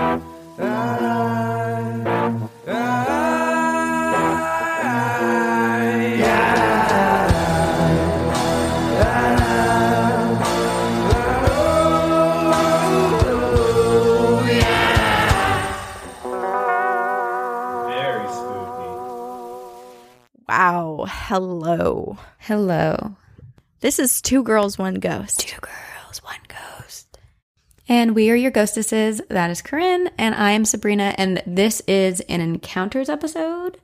Very spooky. Wow. Hello. Hello. This is Two Girls, One Ghost. Two girls, one ghost. And we are your ghostesses. That is Corinne, and I am Sabrina, and this is an encounters episode.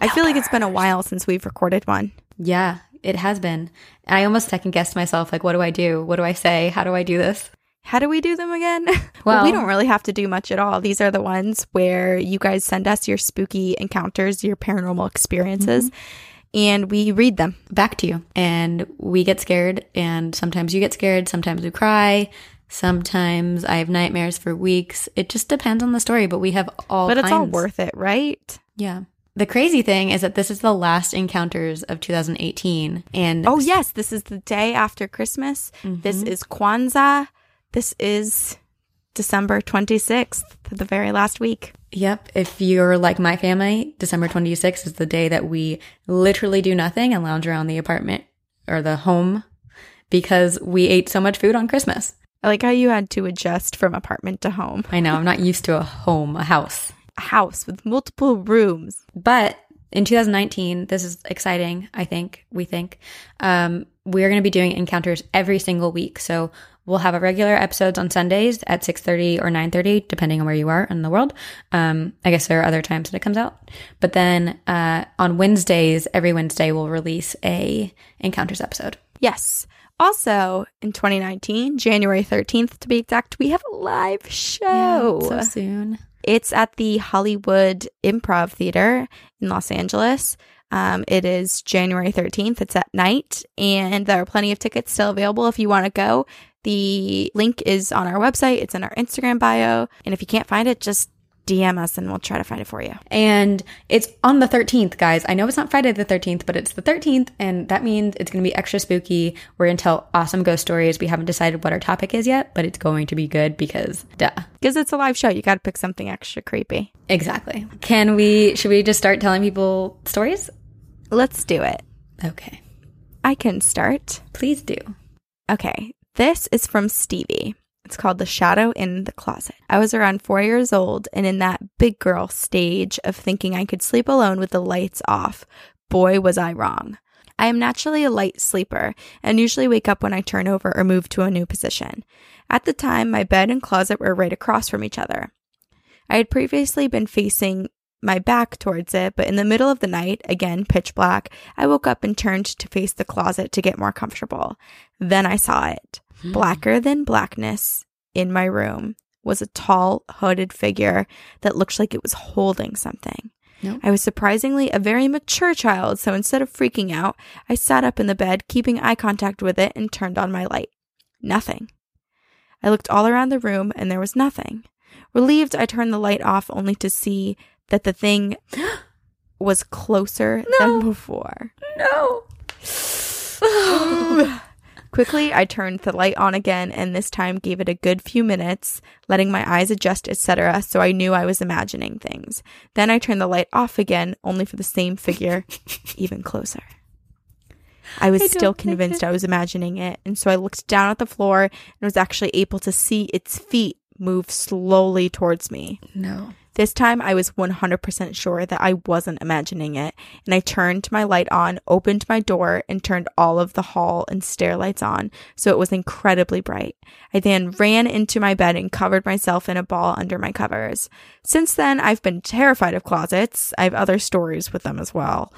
I feel like it's been a while since we've recorded one. Yeah, it has been. I almost second guessed myself. Like, what do I do? What do I say? How do I do this? How do we do them again? well, we don't really have to do much at all. These are the ones where you guys send us your spooky encounters, your paranormal experiences, mm-hmm. and we read them. Back to you. And we get scared, and sometimes you get scared, sometimes we cry. Sometimes I have nightmares for weeks. It just depends on the story, but we have all but it's all worth it, right? Yeah. The crazy thing is that this is the last encounters of 2018. And Oh, yes. This is the day after Christmas. This mm-hmm. is Kwanzaa. This is December 26th, the very last week. Yep. If you're like my family, December 26th is the day that we literally do nothing and lounge around the apartment or the home because we ate so much food on Christmas. I like how you had to adjust from apartment to home. I know, I'm not used to a home, a house. A house with multiple rooms. But in 2019, this is exciting, I think, we think. Um, we're going to be doing encounters every single week. So we'll have a regular episodes on Sundays at 6.30 or 9.30, depending on where you are in the world. Um, I guess there are other times that it comes out. But then uh, on Wednesdays, every Wednesday, we'll release a encounters episode. Yes. Also, in 2019, January 13th to be exact, we have a live show. so soon. It's at the Hollywood Improv Theater in Los Angeles. Um, it is January 13th. It's at night, and there are plenty of tickets still available if you want to go. The link is on our website, it's in our Instagram bio. And if you can't find it, just DM us and we'll try to find it for you. And it's on the 13th, guys. I know it's not Friday the 13th, but it's the 13th, and that means it's going to be extra spooky. We're going to tell awesome ghost stories. We haven't decided what our topic is yet, but it's going to be good because, duh. Because it's a live show, you got to pick something extra creepy. Exactly. Can we, should we just start telling people stories? Let's do it. Okay. I can start. Please do. Okay, this is from Stevie. It's called The Shadow in the Closet. I was around four years old and in that big girl stage of thinking I could sleep alone with the lights off. Boy, was I wrong. I am naturally a light sleeper and usually wake up when I turn over or move to a new position. At the time, my bed and closet were right across from each other. I had previously been facing my back towards it, but in the middle of the night, again pitch black, I woke up and turned to face the closet to get more comfortable. Then I saw it. Blacker than blackness in my room was a tall, hooded figure that looked like it was holding something. Nope. I was surprisingly a very mature child, so instead of freaking out, I sat up in the bed, keeping eye contact with it, and turned on my light. Nothing. I looked all around the room and there was nothing. Relieved, I turned the light off only to see that the thing was closer than before. No. Quickly, I turned the light on again and this time gave it a good few minutes, letting my eyes adjust, etc., so I knew I was imagining things. Then I turned the light off again, only for the same figure, even closer. I was I still convinced I was imagining it, and so I looked down at the floor and was actually able to see its feet move slowly towards me. No. This time I was 100% sure that I wasn't imagining it, and I turned my light on, opened my door, and turned all of the hall and stair lights on, so it was incredibly bright. I then ran into my bed and covered myself in a ball under my covers. Since then, I've been terrified of closets. I have other stories with them as well,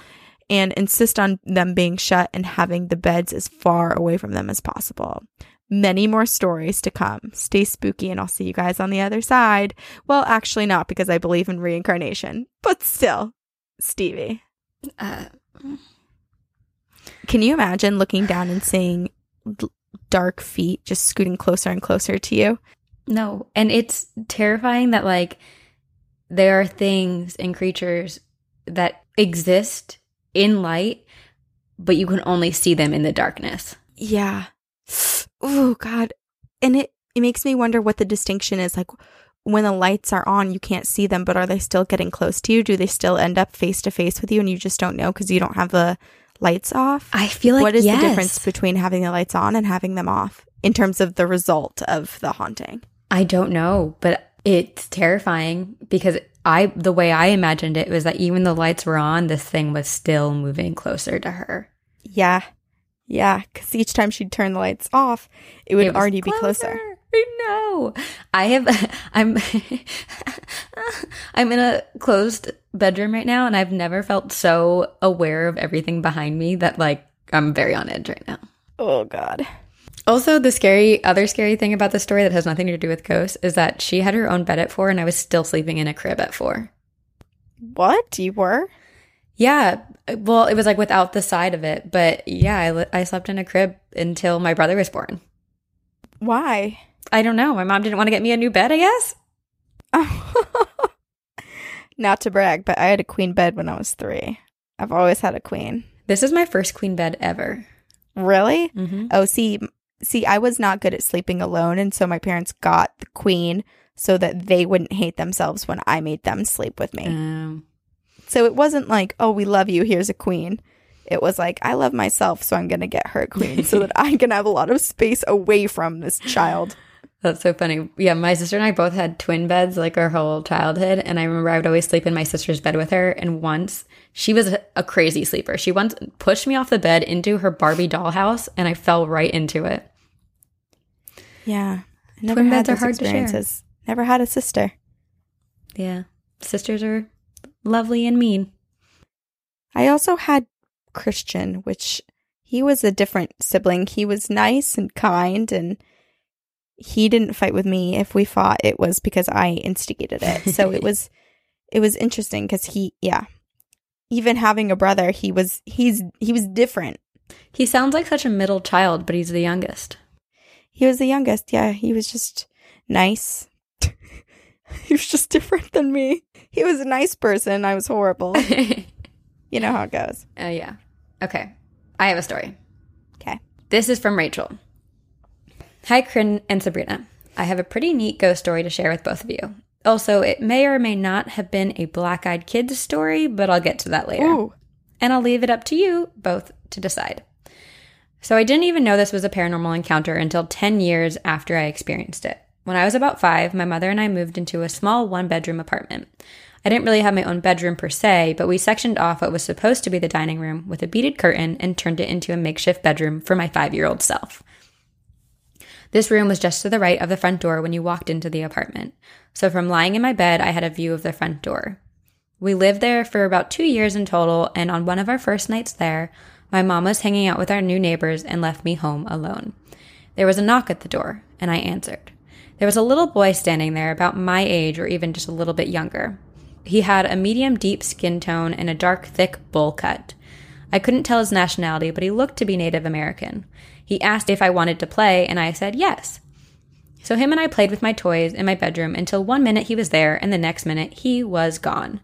and insist on them being shut and having the beds as far away from them as possible many more stories to come. Stay spooky, and I'll see you guys on the other side. Well, actually, not because I believe in reincarnation, but still, Stevie. Uh, Can you imagine looking down and seeing dark feet just scooting closer and closer to you? no. And it's terrifying that, like, there are things and creatures that exist in light, but you can only see them in the darkness. Yeah. Oh, God. And it, it makes me wonder what the distinction is. Like, when the lights are on, you can't see them, but are they still getting close to you? Do they still end up face to face with you and you just don't know because you don't have the lights off? I feel like what is yes. the difference between having the lights on and having them off in terms of the result of the haunting? I don't know, but it's terrifying because I the way I imagined it was that even the lights were on, this thing was still moving closer to her. Yeah. Yeah. Because each time she'd turn the lights off, it would It already be closer. I know. I have I'm I'm in a closed bedroom right now and I've never felt so aware of everything behind me that like I'm very on edge right now. Oh, God. Also, the scary other scary thing about the story that has nothing to do with ghosts is that she had her own bed at 4 and I was still sleeping in a crib at 4. What? You were? Yeah, well, it was like without the side of it, but yeah, I, li- I slept in a crib until my brother was born. Why? I don't know. My mom didn't want to get me a new bed, I guess. Not to brag, but I had a queen bed when I was three. I've always had a queen. This is my first queen bed ever. Really? Mm-hmm. Oh, see, see, I was not good at sleeping alone, and so my parents got the queen so that they wouldn't hate themselves when I made them sleep with me. Um, So it wasn't like, oh, we love you, here's a queen. It was like, I love myself, so I'm gonna get her a queen so that I can have a lot of space away from this child. that's so funny. Yeah, my sister and I both had twin beds like our whole childhood. And I remember I would always sleep in my sister's bed with her. And once she was a, crazy sleeper. She once pushed me off the bed into her Barbie dollhouse and I fell right into it. Yeah. I never Twin had beds are hard to share. Never had a sister. Yeah. Sisters are lovely and mean. I also had Christian, which he was a different sibling. He was nice and kind and he didn't fight with me. If we fought, it was because I instigated it. So it was it was interesting cuz he yeah. Even having a brother, he was he's he was different. He sounds like such a middle child, but he's the youngest. He was the youngest. Yeah, he was just nice. he was just different than me. He was a nice person. I was horrible. you know how it goes. Uh, yeah. Okay. I have a story. Okay. This is from Rachel. Hi, Corinne and Sabrina. I have a pretty neat ghost story to share with both of you. Also, it may or may not have been a black eyed kids story, but I'll get to that later. Ooh. And I'll leave it up to you both to decide. So, I didn't even know this was a paranormal encounter until 10 years after I experienced it. When I was about five, my mother and I moved into a small one bedroom apartment. I didn't really have my own bedroom per se, but we sectioned off what was supposed to be the dining room with a beaded curtain and turned it into a makeshift bedroom for my five year old self. This room was just to the right of the front door when you walked into the apartment. So from lying in my bed, I had a view of the front door. We lived there for about two years in total, and on one of our first nights there, my mom was hanging out with our new neighbors and left me home alone. There was a knock at the door, and I answered. There was a little boy standing there about my age or even just a little bit younger. He had a medium deep skin tone and a dark thick bowl cut. I couldn't tell his nationality, but he looked to be Native American. He asked if I wanted to play, and I said yes. So him and I played with my toys in my bedroom until one minute he was there and the next minute he was gone.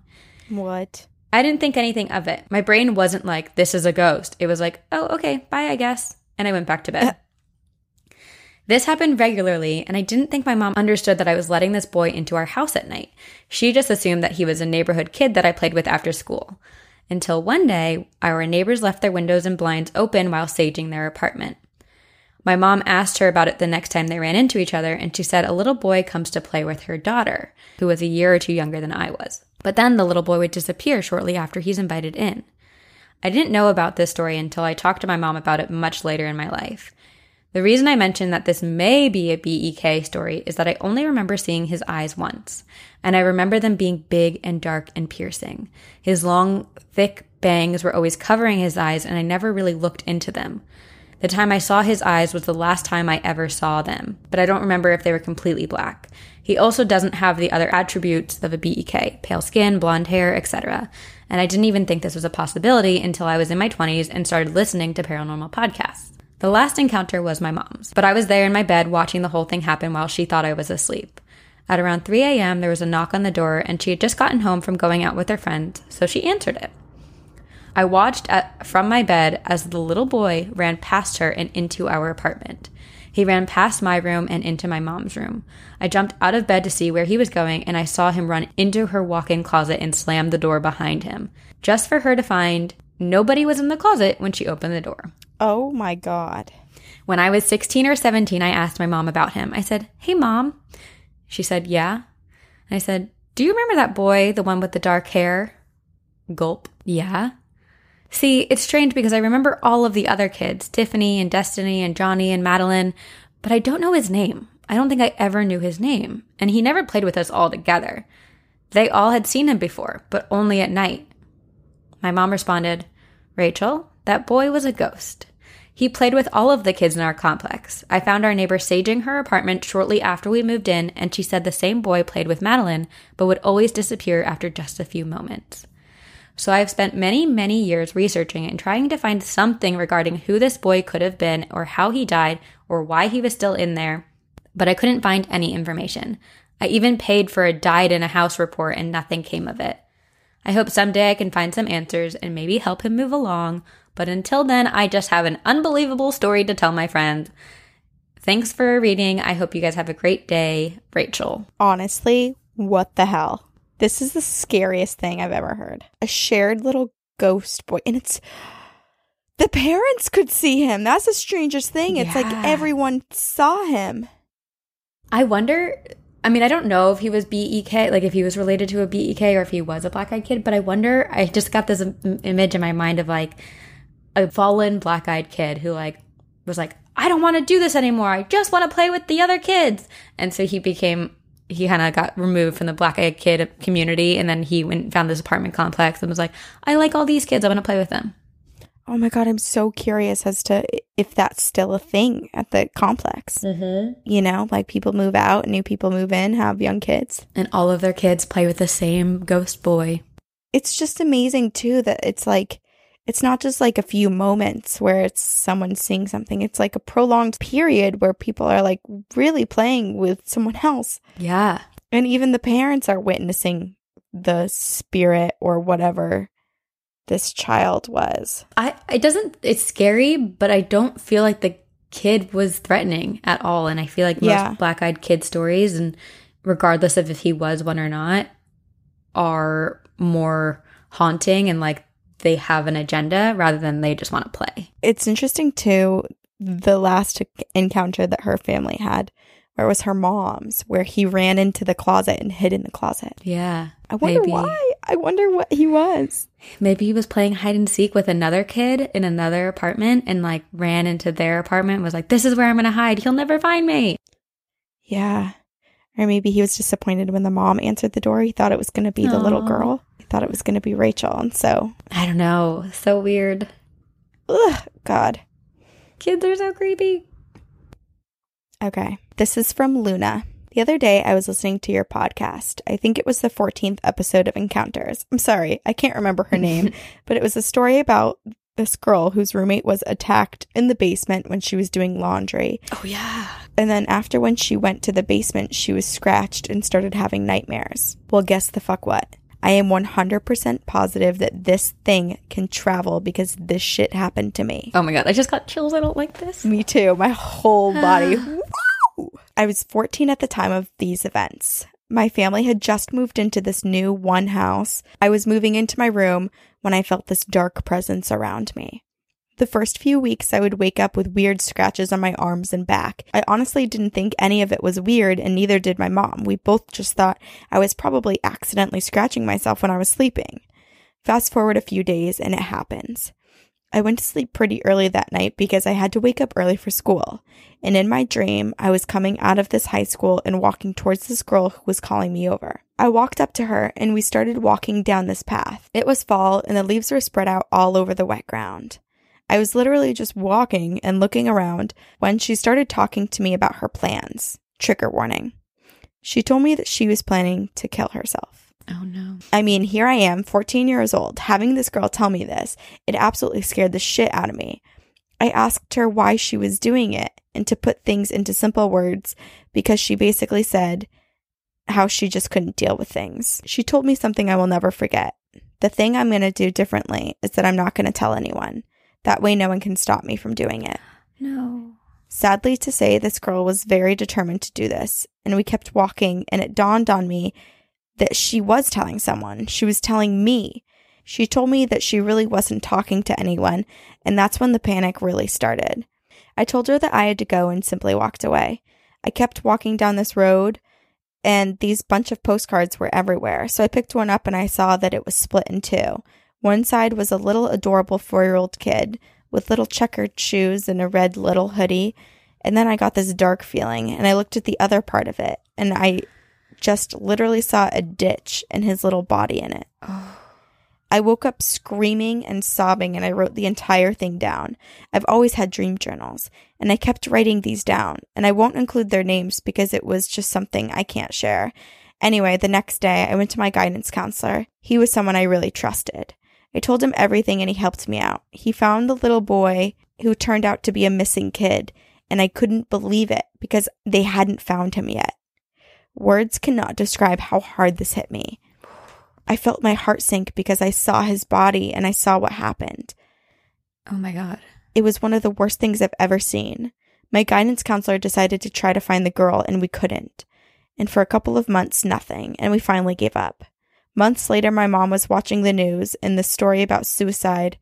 What? I didn't think anything of it. My brain wasn't like, this is a ghost. It was like, oh, okay, bye, I guess. And I went back to bed. Uh, this happened regularly, and I didn't think my mom understood that I was letting this boy into our house at night. She just assumed that he was a neighborhood kid that I played with after school. Until one day, our neighbors left their windows and blinds open while saging their apartment. My mom asked her about it the next time they ran into each other, and she said a little boy comes to play with her daughter, who was a year or two younger than I was. But then the little boy would disappear shortly after he's invited in. I didn't know about this story until I talked to my mom about it much later in my life. The reason I mention that this may be a BEK story is that I only remember seeing his eyes once, and I remember them being big and dark and piercing. His long, thick bangs were always covering his eyes, and I never really looked into them. The time I saw his eyes was the last time I ever saw them, but I don't remember if they were completely black. He also doesn't have the other attributes of a BEK pale skin, blonde hair, etc. And I didn't even think this was a possibility until I was in my 20s and started listening to paranormal podcasts. The last encounter was my mom's, but I was there in my bed watching the whole thing happen while she thought I was asleep. At around 3 a.m., there was a knock on the door, and she had just gotten home from going out with her friends, so she answered it. I watched at, from my bed as the little boy ran past her and into our apartment. He ran past my room and into my mom's room. I jumped out of bed to see where he was going, and I saw him run into her walk in closet and slam the door behind him, just for her to find nobody was in the closet when she opened the door. Oh my God. When I was 16 or 17, I asked my mom about him. I said, Hey, mom. She said, Yeah. I said, Do you remember that boy, the one with the dark hair? Gulp. Yeah. See, it's strange because I remember all of the other kids Tiffany and Destiny and Johnny and Madeline, but I don't know his name. I don't think I ever knew his name. And he never played with us all together. They all had seen him before, but only at night. My mom responded, Rachel, that boy was a ghost. He played with all of the kids in our complex. I found our neighbor saging her apartment shortly after we moved in, and she said the same boy played with Madeline, but would always disappear after just a few moments. So I've spent many, many years researching and trying to find something regarding who this boy could have been, or how he died, or why he was still in there, but I couldn't find any information. I even paid for a died in a house report and nothing came of it. I hope someday I can find some answers and maybe help him move along, but until then, I just have an unbelievable story to tell my friend. Thanks for reading. I hope you guys have a great day. Rachel. Honestly, what the hell? This is the scariest thing I've ever heard. A shared little ghost boy. And it's the parents could see him. That's the strangest thing. It's like everyone saw him. I wonder. I mean, I don't know if he was BEK, like if he was related to a BEK or if he was a black eyed kid, but I wonder. I just got this image in my mind of like a fallen black eyed kid who like was like, I don't want to do this anymore. I just want to play with the other kids. And so he became, he kind of got removed from the black eyed kid community. And then he went found this apartment complex and was like, I like all these kids. I want to play with them. Oh my God, I'm so curious as to if that's still a thing at the complex. Mm-hmm. You know, like people move out, new people move in, have young kids. And all of their kids play with the same ghost boy. It's just amazing too that it's like, it's not just like a few moments where it's someone seeing something. It's like a prolonged period where people are like really playing with someone else. Yeah. And even the parents are witnessing the spirit or whatever this child was. I it doesn't it's scary, but I don't feel like the kid was threatening at all. And I feel like most Yeah. black eyed kid stories, and regardless of if he was one or not, are more haunting and like they have an agenda rather than they just want to play. It's interesting too, the last encounter that her family had, where it was her mom's, where he ran into the closet and hid in the closet. Yeah. I wonder Maybe. why. I wonder what he was. Maybe he was playing hide and seek with another kid in another apartment and like ran into their apartment and was like, This is where I'm gonna hide. He'll never find me. Yeah. Or maybe he was disappointed when the mom answered the door. He thought it was going to be the little girl. He thought it was going to be Rachel. And so, I don't know. So weird. ugh, God. Kids are so creepy. Okay. This is from Luna. The other day, I was listening to your podcast. I think it was the 14th episode of Encounters. I'm sorry, I can't remember her name, but it was a story about this girl whose roommate was attacked in the basement when she was doing laundry. Oh yeah. And then after when she went to the basement, she was scratched and started having nightmares. Well, guess the fuck what? I am 100% positive that this thing can travel because this shit happened to me. Oh my god, I just got chills. I don't like this. Me too. My whole body. I was 14 at the time of these events. My family had just moved into this new one house. I was moving into my room when I felt this dark presence around me. The first few weeks, I would wake up with weird scratches on my arms and back. I honestly didn't think any of it was weird, and neither did my mom. We both just thought I was probably accidentally scratching myself when I was sleeping. Fast forward a few days, and it happens. I went to sleep pretty early that night because I had to wake up early for school. And in my dream, I was coming out of this high school and walking towards this girl who was calling me over. I walked up to her and we started walking down this path. It was fall and the leaves were spread out all over the wet ground. I was literally just walking and looking around when she started talking to me about her plans. Trigger warning. She told me that she was planning to kill herself. Oh no. I mean, here I am, 14 years old, having this girl tell me this. It absolutely scared the shit out of me. I asked her why she was doing it and to put things into simple words because she basically said how she just couldn't deal with things. She told me something I will never forget. The thing I'm going to do differently is that I'm not going to tell anyone. That way, no one can stop me from doing it. No. Sadly to say, this girl was very determined to do this, and we kept walking, and it dawned on me that she was telling someone. She was telling me. She told me that she really wasn't talking to anyone, and that's when the panic really started. I told her that I had to go and simply walked away. I kept walking down this road, and these bunch of postcards were everywhere. So I picked one up and I saw that it was split in two. One side was a little adorable four year old kid with little checkered shoes and a red little hoodie. And then I got this dark feeling and I looked at the other part of it and I just literally saw a ditch and his little body in it. I woke up screaming and sobbing and I wrote the entire thing down. I've always had dream journals and I kept writing these down and I won't include their names because it was just something I can't share. Anyway, the next day I went to my guidance counselor. He was someone I really trusted. I told him everything and he helped me out. He found the little boy who turned out to be a missing kid, and I couldn't believe it because they hadn't found him yet. Words cannot describe how hard this hit me. I felt my heart sink because I saw his body and I saw what happened. Oh my God. It was one of the worst things I've ever seen. My guidance counselor decided to try to find the girl, and we couldn't. And for a couple of months, nothing, and we finally gave up. Months later, my mom was watching the news and the story about suicide,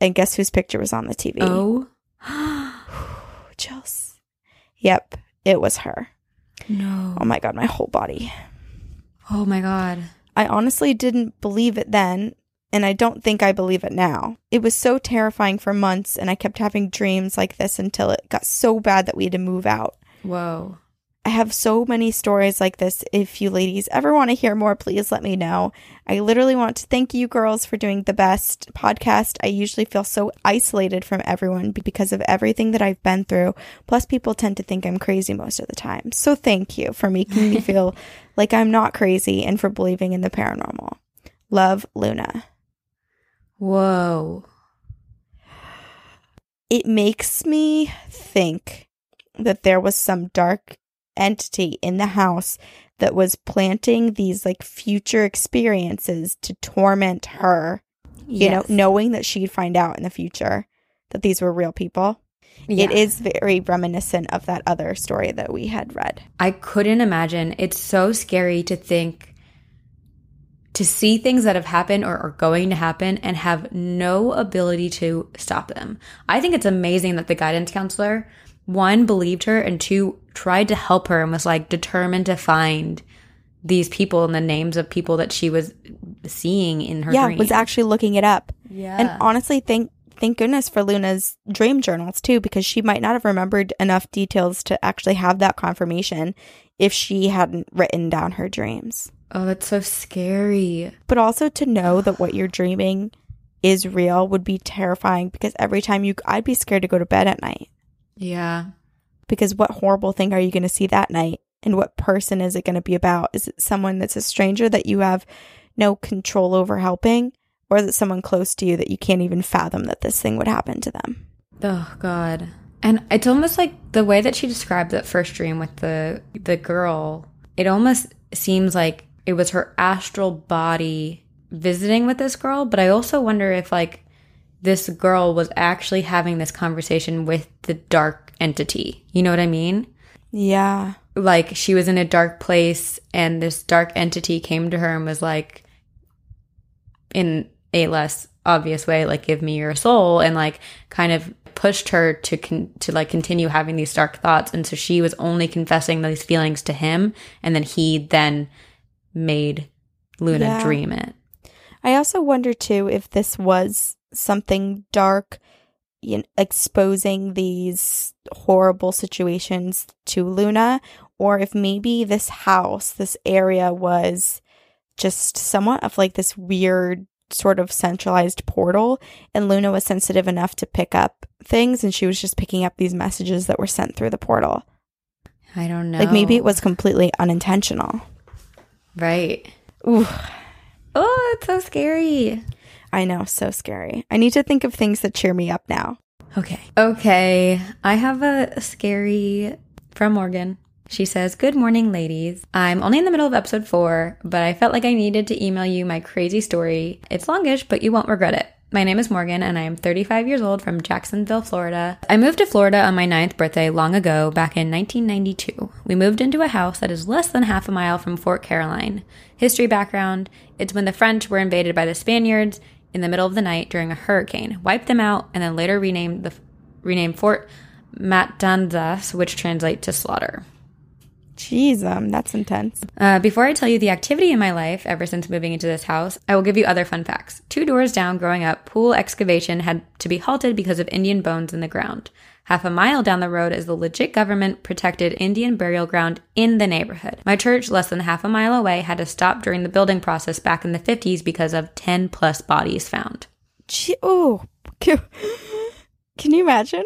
and guess whose picture was on the TV? Oh. Chills. Yep, it was her. no. Oh my god, my whole body. Oh my God. I honestly didn't believe it then, and I don't think I believe it now. It was so terrifying for months, and I kept having dreams like this until it got so bad that we had to move out. Whoa. I have so many stories like this. If you ladies ever want to hear more, please let me know. I literally want to thank you girls for doing the best podcast. I usually feel so isolated from everyone because of everything that I've been through. Plus, people tend to think I'm crazy most of the time. So, thank you for making me feel like I'm not crazy and for believing in the paranormal. Love, Luna. Whoa. It makes me think that there was some dark entity in the house that was planting these like future experiences to torment her, you Yes. know, knowing that she'd find out in the future that these were real people. It Yeah. is very reminiscent of that other story that we had read. I couldn't imagine. It's so scary to think, to see things that have happened or are going to happen and have no ability to stop them. I think it's amazing that the guidance counselor, one, believed her, and two, tried to help her and was like determined to find these people and the names of people that she was seeing in her yeah, dream. was actually looking it up. yeah. And honestly, thank thank goodness for Luna's dream journals too, because she might not have remembered enough details to actually have that confirmation if she hadn't written down her dreams. oh, that's so scary. But also to know that what you're dreaming is real would be terrifying because every time you I'd be scared to go to bed at night. Yeah. Because what horrible thing are you going to see that night? And what person is it going to be about? Is it someone that's a stranger that you have no control over helping? Or is it someone close to you that you can't even fathom that this thing would happen to them? Oh God. And it's almost like the way that she described that first dream with the the girl, it almost seems like it was her astral body visiting with this girl, but I also wonder if like this girl was actually having this conversation with the dark entity. You know what I mean? Yeah. Like she was in a dark place and this dark entity came to her and was like in a less obvious way like give me your soul and like kind of pushed her to con- to like continue having these dark thoughts and so she was only confessing these feelings to him and then he then made Luna Yeah. dream it. I also wonder too if this was something dark, you know, exposing these horrible situations to Luna, or if maybe this house, this area was just somewhat of like this weird sort of centralized portal, and Luna was sensitive enough to pick up things, and she was just picking up these messages that were sent through the portal. I don't know. Like maybe it was completely unintentional. right. Ooh, Oh, it's so scary. I know, so scary. I need to think of things that cheer me up now. Okay. Okay. I have a scary from Morgan. She says, Good morning, ladies. I'm only in the middle of episode four, but I felt like I needed to email you my crazy story. It's longish, but you won't regret it. My name is Morgan, and I am 35 years old from Jacksonville, Florida. I moved to Florida on my ninth birthday long ago, back in 1992. We moved into a house that is less than half a mile from Fort Caroline. History background it's when the French were invaded by the Spaniards in the middle of the night during a hurricane, wiped them out, and then later renamed, the, renamed Fort Matanzas, which translates to slaughter. Jeez, um, that's intense. Uh, before I tell you the activity in my life ever since moving into this house, I will give you other fun facts. Two doors down growing up, pool excavation had to be halted because of Indian bones in the ground. Half a mile down the road is the legit government protected Indian burial ground in the neighborhood. My church, less than half a mile away, had to stop during the building process back in the 50s because of 10 plus bodies found. Gee, oh, can you imagine?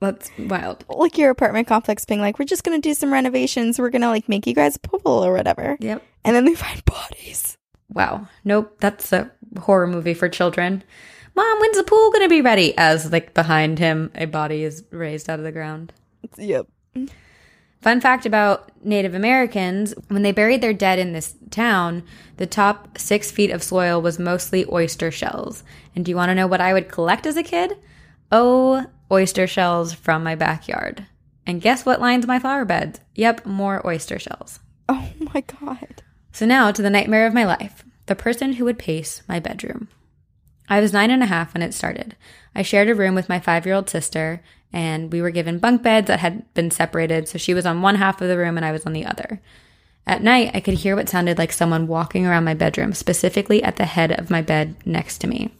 That's wild. Like your apartment complex being like, we're just gonna do some renovations. We're gonna like make you guys a pool or whatever. Yep. And then they find bodies. Wow. Nope. That's a horror movie for children. Mom, when's the pool gonna be ready? As like behind him, a body is raised out of the ground. Yep. Fun fact about Native Americans when they buried their dead in this town, the top six feet of soil was mostly oyster shells. And do you want to know what I would collect as a kid? Oh, oyster shells from my backyard. And guess what lines my flower beds? Yep, more oyster shells. Oh my god. So now to the nightmare of my life the person who would pace my bedroom. I was nine and a half when it started. I shared a room with my five year old sister, and we were given bunk beds that had been separated, so she was on one half of the room and I was on the other. At night, I could hear what sounded like someone walking around my bedroom, specifically at the head of my bed next to me.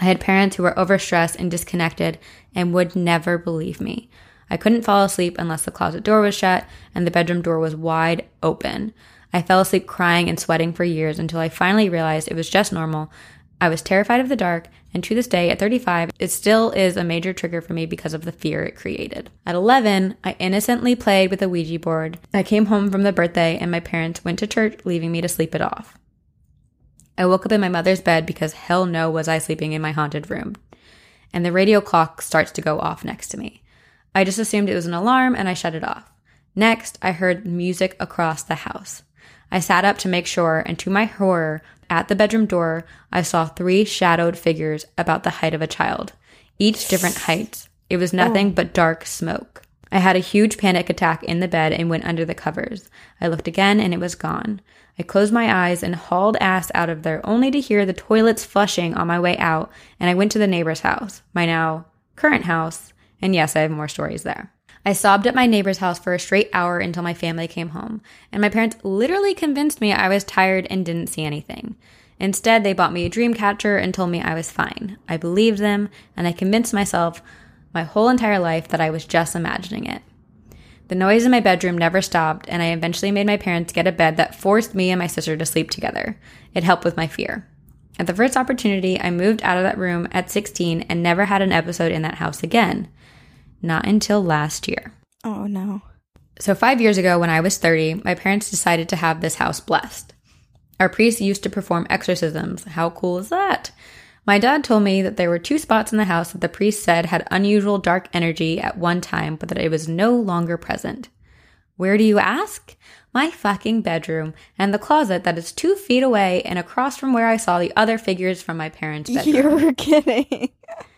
I had parents who were overstressed and disconnected and would never believe me. I couldn't fall asleep unless the closet door was shut and the bedroom door was wide open. I fell asleep crying and sweating for years until I finally realized it was just normal. I was terrified of the dark, and to this day, at 35, it still is a major trigger for me because of the fear it created. At 11, I innocently played with a Ouija board. I came home from the birthday, and my parents went to church, leaving me to sleep it off. I woke up in my mother's bed because hell no was I sleeping in my haunted room. And the radio clock starts to go off next to me. I just assumed it was an alarm and I shut it off. Next, I heard music across the house. I sat up to make sure, and to my horror, at the bedroom door, I saw three shadowed figures about the height of a child, each different heights. It was nothing but dark smoke. I had a huge panic attack in the bed and went under the covers. I looked again and it was gone. I closed my eyes and hauled ass out of there only to hear the toilets flushing on my way out, and I went to the neighbor's house, my now current house, and yes, I have more stories there. I sobbed at my neighbor's house for a straight hour until my family came home, and my parents literally convinced me I was tired and didn't see anything. Instead, they bought me a dream catcher and told me I was fine. I believed them, and I convinced myself my whole entire life that I was just imagining it. The noise in my bedroom never stopped, and I eventually made my parents get a bed that forced me and my sister to sleep together. It helped with my fear. At the first opportunity, I moved out of that room at 16 and never had an episode in that house again. Not until last year. Oh no. So, five years ago, when I was 30, my parents decided to have this house blessed. Our priest used to perform exorcisms. How cool is that? My dad told me that there were two spots in the house that the priest said had unusual dark energy at one time, but that it was no longer present. Where do you ask? My fucking bedroom and the closet that is two feet away and across from where I saw the other figures from my parents' bedroom. You're kidding.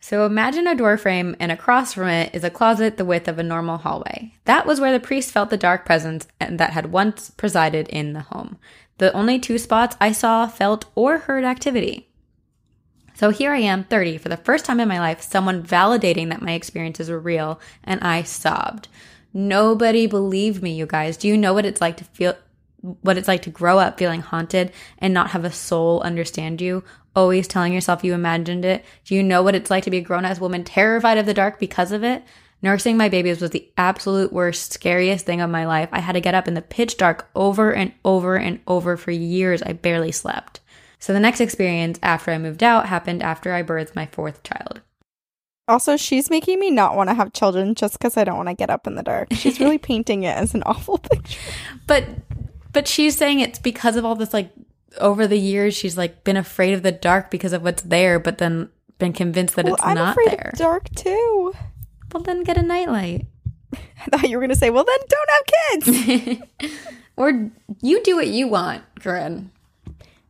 So imagine a door frame, and across from it is a closet the width of a normal hallway. That was where the priest felt the dark presence that had once presided in the home. The only two spots I saw, felt, or heard activity. So here I am, 30, for the first time in my life, someone validating that my experiences were real, and I sobbed. Nobody believed me, you guys. Do you know what it's like to feel, what it's like to grow up feeling haunted and not have a soul understand you? Always telling yourself you imagined it. Do you know what it's like to be a grown ass woman terrified of the dark because of it? Nursing my babies was the absolute worst, scariest thing of my life. I had to get up in the pitch dark over and over and over for years. I barely slept. So the next experience after I moved out happened after I birthed my fourth child. Also, she's making me not want to have children just because I don't want to get up in the dark. She's really painting it as an awful picture. But but she's saying it's because of all this like over the years she's like been afraid of the dark because of what's there, but then been convinced that well, it's I'm not afraid there. of dark too. Well then get a nightlight. I thought you were going to say, well, then don't have kids. or you do what you want, Corinne.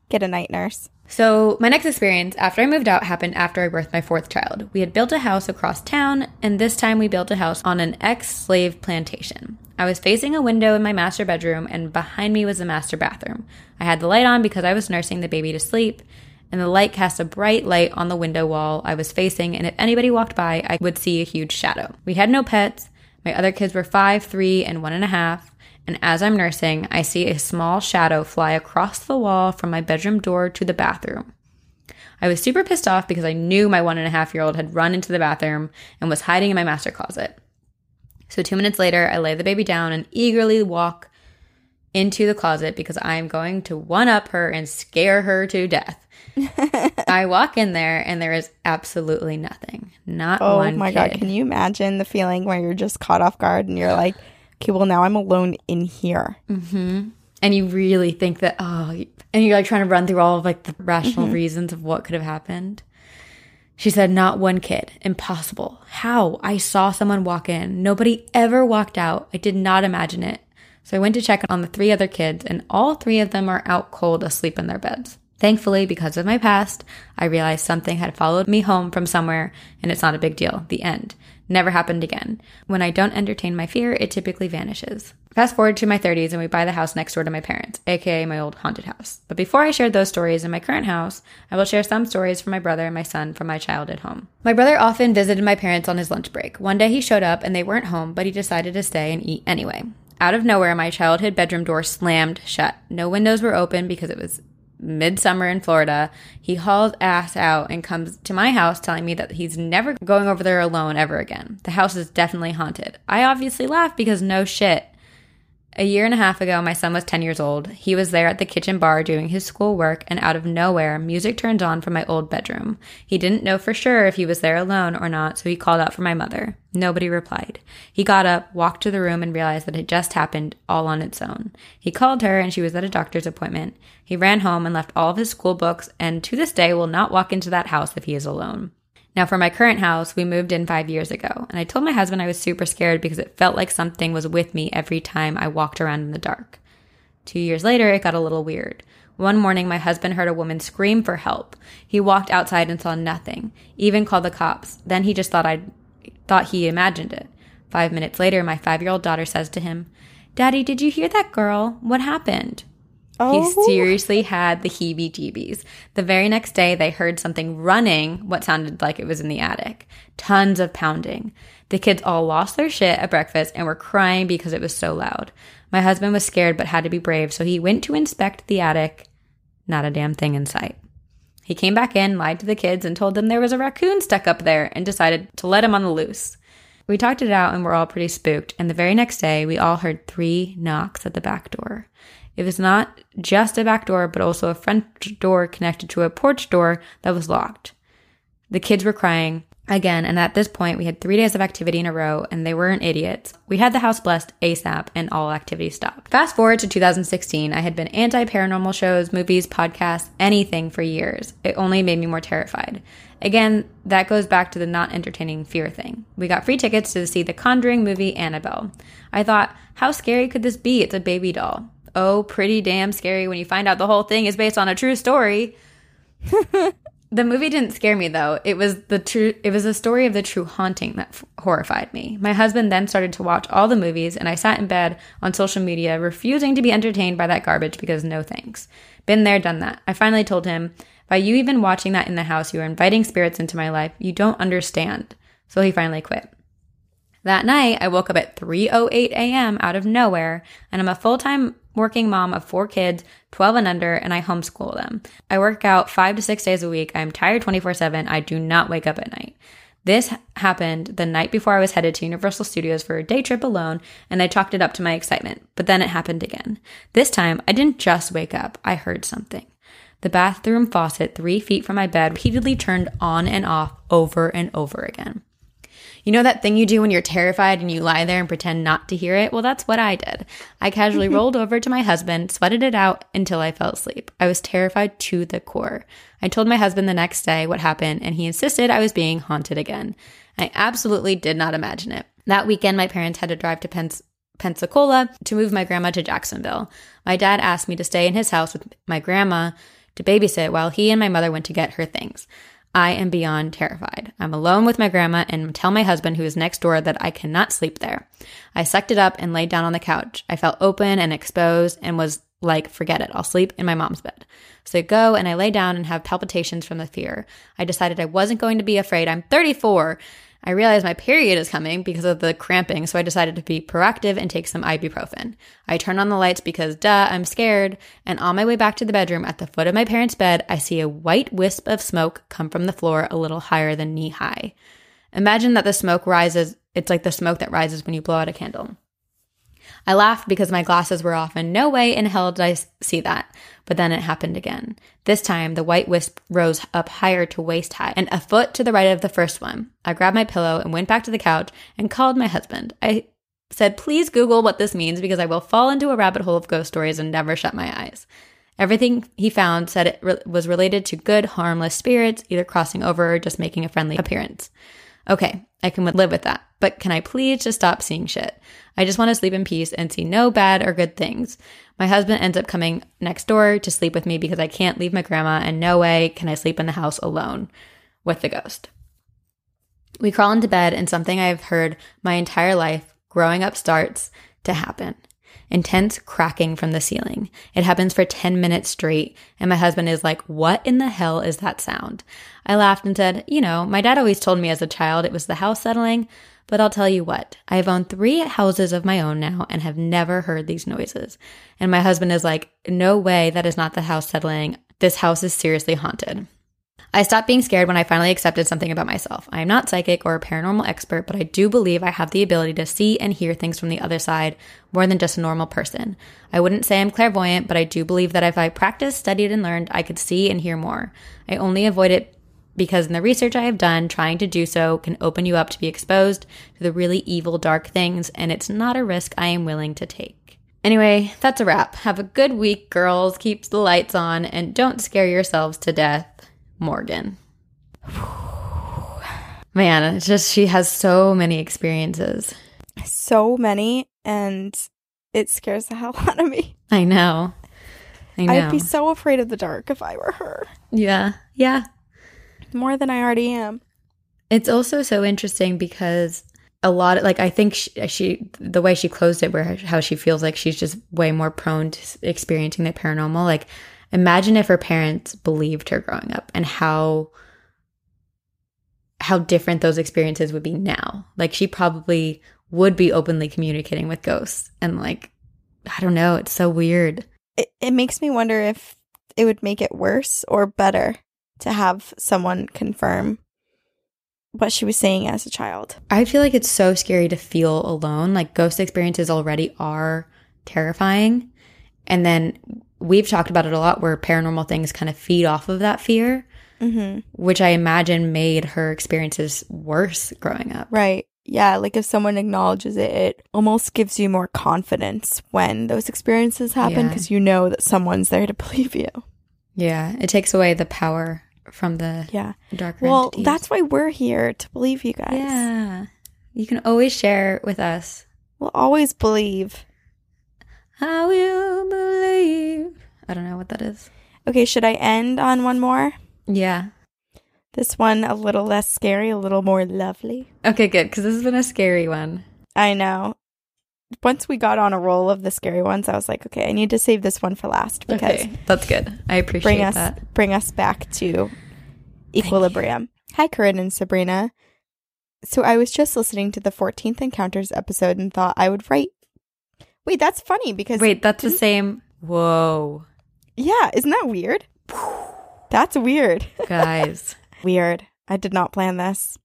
Get a night nurse. So, my next experience after I moved out happened after I birthed my fourth child. We had built a house across town, and this time we built a house on an ex slave plantation. I was facing a window in my master bedroom, and behind me was the master bathroom. I had the light on because I was nursing the baby to sleep, and the light cast a bright light on the window wall I was facing, and if anybody walked by, I would see a huge shadow. We had no pets. My other kids were five, three, and one and a half. And as I'm nursing, I see a small shadow fly across the wall from my bedroom door to the bathroom. I was super pissed off because I knew my one and a half year old had run into the bathroom and was hiding in my master closet. So, two minutes later, I lay the baby down and eagerly walk into the closet because I am going to one up her and scare her to death. I walk in there and there is absolutely nothing. Not Oh one. my kid. god, can you imagine the feeling where you're just caught off guard and you're like, okay, well now I'm alone in here. Mm-hmm. and you really think that oh and you're like trying to run through all of like the rational mm-hmm. reasons of what could have happened she said not one kid. Impossible. How? I saw someone walk in. Nobody ever walked out. I did not imagine it. So i went to check on the three other kids and all three of them are out cold asleep in their beds. Thankfully because of my past i realized something had followed me home from somewhere and it's not a big deal. The end Never happened again. When I don't entertain my fear, it typically vanishes. Fast forward to my 30s and we buy the house next door to my parents, aka my old haunted house. But before I share those stories in my current house, I will share some stories from my brother and my son from my childhood home. My brother often visited my parents on his lunch break. One day he showed up and they weren't home, but he decided to stay and eat anyway. Out of nowhere, my childhood bedroom door slammed shut. No windows were open because it was midsummer in Florida. He hauls ass out and comes to my house telling me that he's never going over there alone ever again. The house is definitely haunted. I obviously laugh because no shit. A year and a half ago, my son was 10 years old. He was there at the kitchen bar doing his schoolwork, and out of nowhere, music turned on from my old bedroom. He didn't know for sure if he was there alone or not, so he called out for my mother. Nobody replied. He got up, walked to the room, and realized that it just happened all on its own. He called her, and she was at a doctor's appointment. He ran home and left all of his school books, and to this day will not walk into that house if he is alone. Now, for my current house, we moved in five years ago, and I told my husband I was super scared because it felt like something was with me every time I walked around in the dark. Two years later, it got a little weird. One morning, my husband heard a woman scream for help. He walked outside and saw nothing, even called the cops. Then he just thought I thought he imagined it. Five minutes later, my five year old daughter says to him, Daddy, did you hear that girl? What happened? Oh, He seriously had the heebie jeebies. The very next day, they heard something running, what sounded like it was in the attic. Tons of pounding. The kids all lost their shit at breakfast and were crying because it was so loud. My husband was scared but had to be brave, so he went to inspect the attic. Not a damn thing in sight. He came back in, lied to the kids, and told them there was a raccoon stuck up there and decided to let him on the loose. We talked it out and were all pretty spooked, and the very next day, we all heard three knocks at the back door. It was not just a back door, but also a front door connected to a porch door that was locked. The kids were crying again, and at this point, we had three days of activity in a row, and they weren't idiots. We had the house blessed ASAP, and all activity stopped. Fast forward to 2016, I had been anti paranormal shows, movies, podcasts, anything for years. It only made me more terrified. Again, that goes back to the not entertaining fear thing. We got free tickets to see the Conjuring movie Annabelle. I thought, how scary could this be? It's a baby doll. Oh, pretty damn scary when you find out the whole thing is based on a true story. the movie didn't scare me though. It was the true it was a story of the true haunting that f- horrified me. My husband then started to watch all the movies and I sat in bed on social media refusing to be entertained by that garbage because no thanks. Been there, done that. I finally told him, by you even watching that in the house, you are inviting spirits into my life. You don't understand. So he finally quit. That night, I woke up at 3:08 a.m. out of nowhere, and I'm a full-time working mom of four kids, 12 and under, and I homeschool them. I work out 5 to 6 days a week. I'm tired 24/7. I do not wake up at night. This happened the night before I was headed to Universal Studios for a day trip alone, and I chalked it up to my excitement. But then it happened again. This time, I didn't just wake up, I heard something. The bathroom faucet, three feet from my bed, repeatedly turned on and off over and over again. You know that thing you do when you're terrified and you lie there and pretend not to hear it? Well, that's what I did. I casually rolled over to my husband, sweated it out until I fell asleep. I was terrified to the core. I told my husband the next day what happened, and he insisted I was being haunted again. I absolutely did not imagine it. That weekend, my parents had to drive to Pens- Pensacola to move my grandma to Jacksonville. My dad asked me to stay in his house with my grandma to babysit while he and my mother went to get her things. I am beyond terrified. I'm alone with my grandma and tell my husband, who is next door, that I cannot sleep there. I sucked it up and laid down on the couch. I felt open and exposed and was like, forget it, I'll sleep in my mom's bed. So I go and I lay down and have palpitations from the fear. I decided I wasn't going to be afraid. I'm 34. I realized my period is coming because of the cramping, so I decided to be proactive and take some ibuprofen. I turn on the lights because, duh, I'm scared. And on my way back to the bedroom at the foot of my parents' bed, I see a white wisp of smoke come from the floor a little higher than knee high. Imagine that the smoke rises, it's like the smoke that rises when you blow out a candle. I laughed because my glasses were off and no way in hell did I see that. But then it happened again. This time, the white wisp rose up higher to waist high and a foot to the right of the first one. I grabbed my pillow and went back to the couch and called my husband. I said, please Google what this means because I will fall into a rabbit hole of ghost stories and never shut my eyes. Everything he found said it re- was related to good, harmless spirits, either crossing over or just making a friendly appearance. Okay, I can live with that. But can I please just stop seeing shit? I just want to sleep in peace and see no bad or good things. My husband ends up coming next door to sleep with me because I can't leave my grandma, and no way can I sleep in the house alone with the ghost. We crawl into bed, and something I've heard my entire life growing up starts to happen intense cracking from the ceiling. It happens for 10 minutes straight, and my husband is like, What in the hell is that sound? I laughed and said, You know, my dad always told me as a child it was the house settling, but I'll tell you what, I have owned three houses of my own now and have never heard these noises. And my husband is like, No way, that is not the house settling. This house is seriously haunted. I stopped being scared when I finally accepted something about myself. I am not psychic or a paranormal expert, but I do believe I have the ability to see and hear things from the other side more than just a normal person. I wouldn't say I'm clairvoyant, but I do believe that if I practiced, studied, and learned, I could see and hear more. I only avoid it because in the research I have done, trying to do so can open you up to be exposed to the really evil, dark things, and it's not a risk I am willing to take. Anyway, that's a wrap. Have a good week, girls. Keep the lights on and don't scare yourselves to death. Morgan. Man, it's just she has so many experiences. So many, and it scares the hell out of me. I know. I know. I'd be so afraid of the dark if I were her, yeah. Yeah. more than I already am. It's also so interesting because a lot of like I think she, she the way she closed it where how she feels like she's just way more prone to experiencing the paranormal like imagine if her parents believed her growing up and how how different those experiences would be now. Like she probably would be openly communicating with ghosts and like i don't know it's so weird. It, it makes me wonder if it would make it worse or better to have someone confirm what she was saying as a child. i feel like it's so scary to feel alone. Like ghost experiences already are terrifying and then we've talked about it a lot where paranormal things kind of feed off of that fear Mm-hmm. which i imagine made her experiences worse growing up Right. Yeah. Like if someone acknowledges it, it almost gives you more confidence when those experiences happen Yeah. because you know that someone's there to believe you. Yeah, it takes away the power from the Yeah. darker Well, entities. that's why we're here to believe you guys. yeah. You can always share with us. We'll always believe. I will believe. I don't know what that is. Okay. Should I end on one more? Yeah. This one a little less scary, a little more lovely. Okay, good. Because this has been a scary one. I know. Once we got on a roll of the scary ones, I was like, okay, I need to save this one for last because Okay, that's good. I appreciate bring us that. bring us back to equilibrium. Hi, Corinne and Sabrina. So I was just listening to the 14th Encounters episode and thought I would write. Wait, that's funny because Wait, that's the same. Whoa, yeah, isn't that weird? That's weird. guys. Weird. I did not plan this.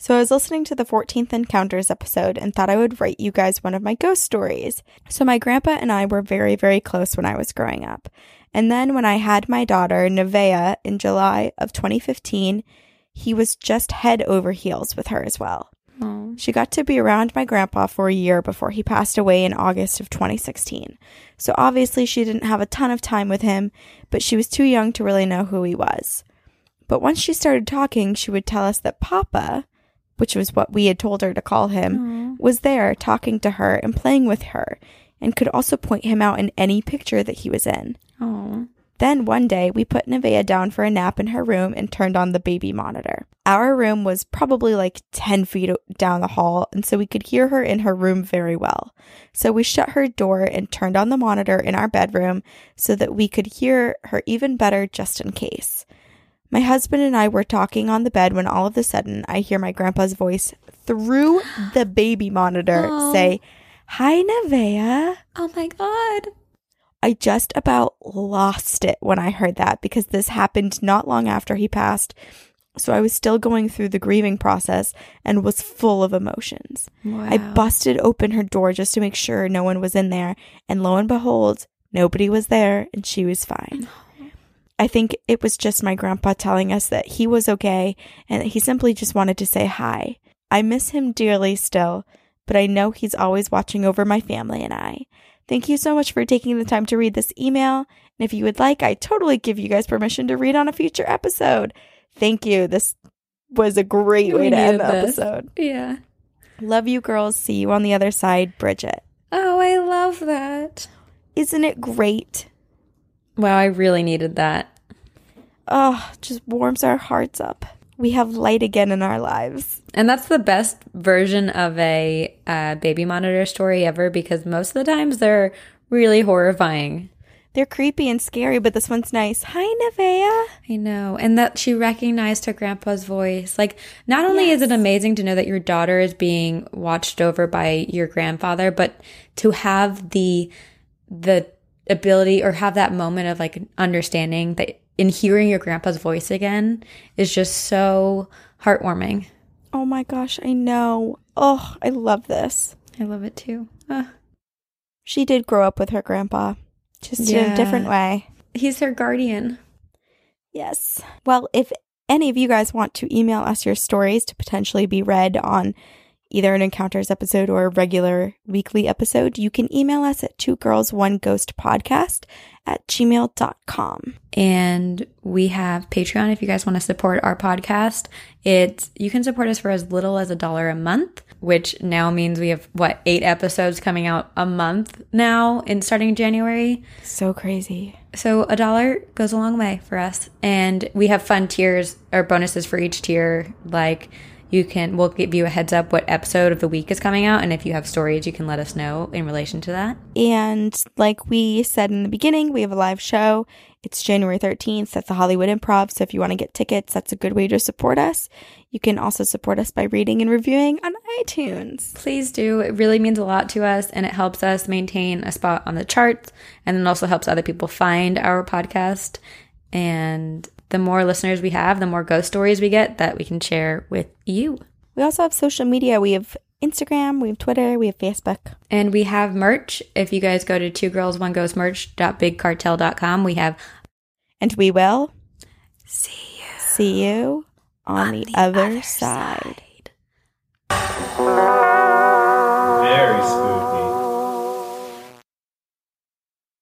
So I was listening to the 14th Encounters episode and thought I would write you guys one of my ghost stories. So my grandpa and I were very, very close when I was growing up. And then when I had my daughter, Nevaeh, in July of 2015, he was just head over heels with her as well. Oh. She got to be around my grandpa for a year before he passed away in August of 2016. So obviously she didn't have a ton of time with him, but she was too young to really know who he was. But once she started talking, she would tell us that Papa, which was what we had told her to call him, oh. was there talking to her and playing with her, and could also point him out in any picture that he was in. Oh. Then one day, we put Nevaeh down for a nap in her room and turned on the baby monitor. Our room was probably like 10 feet down the hall, and so we could hear her in her room very well. So we shut her door and turned on the monitor in our bedroom so that we could hear her even better just in case. My husband and I were talking on the bed when all of a sudden I hear my grandpa's voice through the baby monitor Oh. say, Hi, Nevaeh. Oh my god. I just about lost it when I heard that because this happened not long after he passed. So I was still going through the grieving process and was full of emotions. Wow. I busted open her door just to make sure no one was in there, and lo and behold, nobody was there and she was fine. I think it was just my grandpa telling us that he was okay and that he simply just wanted to say hi. I miss him dearly still, but I know he's always watching over my family and I. Thank you so much for taking the time to read this email. And if you would like, I totally give you guys permission to read on a future episode. Thank you. This was a great way We to end the this. episode. Yeah. Love you, girls. See you on the other side, Bridget. Oh, I love that. Isn't it great? Wow, I really needed that. Oh, just warms our hearts up. We have light again in our lives. And that's the best version of a uh, baby monitor story ever because most of the times they're really horrifying. They're creepy and scary, but this one's nice. Hi, Nevaeh. I know. And that she recognized her grandpa's voice. Like, not only is it amazing to know that your daughter is being watched over by your grandfather, but to have the, the ability or have that moment of like understanding that in hearing your grandpa's voice again is just so heartwarming. Oh my gosh, I know. Oh, I love this. I love it too. Ah. She did grow up with her grandpa, just in a different way. He's her guardian. Yes. Well, if any of you guys want to email us your stories to potentially be read on either an encounters episode or a regular weekly episode, you can email us at two girls one ghost podcast at gmail.com. and we have Patreon if you guys want to support our podcast. It's you can support us for as little as a dollar a month, which now means we have what eight episodes coming out a month now in starting January. So crazy. So a dollar goes a long way for us, and we have fun tiers or bonuses for each tier. Like you can, we'll give you a heads up what episode of the week is coming out, and if you have stories, you can let us know in relation to that. And like we said in the beginning, we have a live show. It's January 13th that's the Hollywood Improv. So if you want to get tickets, that's a good way to support us. You can also support us by reading and reviewing on iTunes. Please do. It really means a lot to us and it helps us maintain a spot on the charts and then also helps other people find our podcast. And the more listeners we have, the more ghost stories we get that we can share with you. We also have social media. We have Instagram, we have Twitter, we have Facebook. And we have merch. If you guys go to two girls one ghost merch.bigcartel.com, we have And we will see you see you on, the, other, side. side.